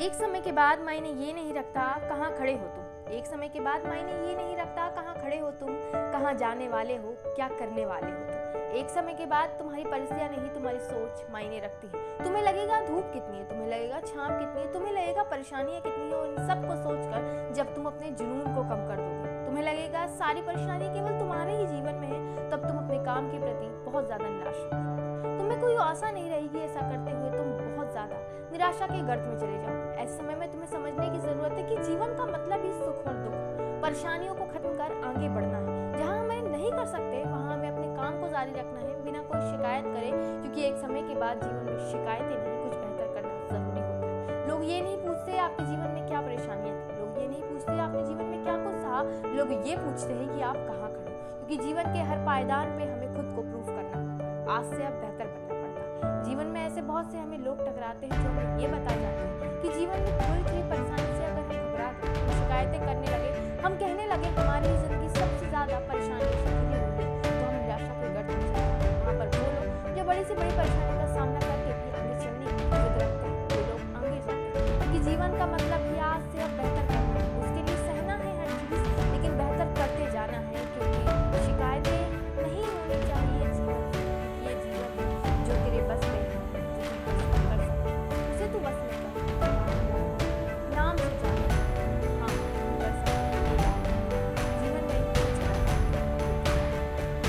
एक समय के बाद मायने ये नहीं रखता कहाँ खड़े हो तुम। एक समय के बाद मायने ये नहीं रखता कहाँ खड़े हो तुम, कहाँ जाने वाले हो, क्या करने वाले हो तुम। एक समय के बाद तुम्हारी परिस्थितियाँ नहीं, तुम्हारी सोच मायने रखती है। तुम्हें लगेगा धूप कितनी है, तुम्हें लगेगा छाप कितनी है, तुम्हें लगेगा परेशानियाँ कितनी है और इन सबको सोचकर जब तुम अपने जुनून को कम कर दोगे। तुम्हें लगेगा सारी परेशानी केवल तुम्हारे ही जीवन में है, तब तुम अपने काम के प्रति बहुत ज़्यादा निराश हो तुम्हें कोई आशा नहीं रहेगी ऐसा करते निराशा के गर्त में चले जाओ। ऐसे समय में तुम्हें समझने की ज़रूरत है कि जीवन का मतलब ही सुख और दुख। परेशानियों को खत्म कर आगे बढ़ना है। जहाँ हमें नहीं कर सकते, वहाँ हमें अपने काम को जारी रखना है। बिना कोई शिकायत करे, क्योंकि एक समय के बाद जीवन में शिकायतें नहीं, कुछ बेहतर करना ज़रूरी होता है। लोग ये नहीं पूछते आपके जीवन में क्या परेशानियाँ थी। लोग ये नहीं पूछते आपने जीवन में क्या कुछ सहा लोग ये पूछते हैं कि आप कहाँ खड़े क्योंकि जीवन के हर पायदान पे हमें खुद को प्रूफ करना आज से आप बेहतर बनना जीवन में ऐसे बहुत से हमें लोग टकराते हैं जो हमें ये बता जाते हैं कि जीवन में कोई भी परेशानी से अगर हम घबरा गए शिकायतें करने लगे, हम कहने लगे, हमारी ज़िंदगी सबसे ज़्यादा परेशानी से घिरी हुई है तो हम निराशा के गर्द में वहाँ पर वो लोग जो बड़ी से बड़ी परेशानी का सामना करके अपनी चलने की ज़रूरत है, वो लोग आगे जाते हैं। कि जीवन का मतलब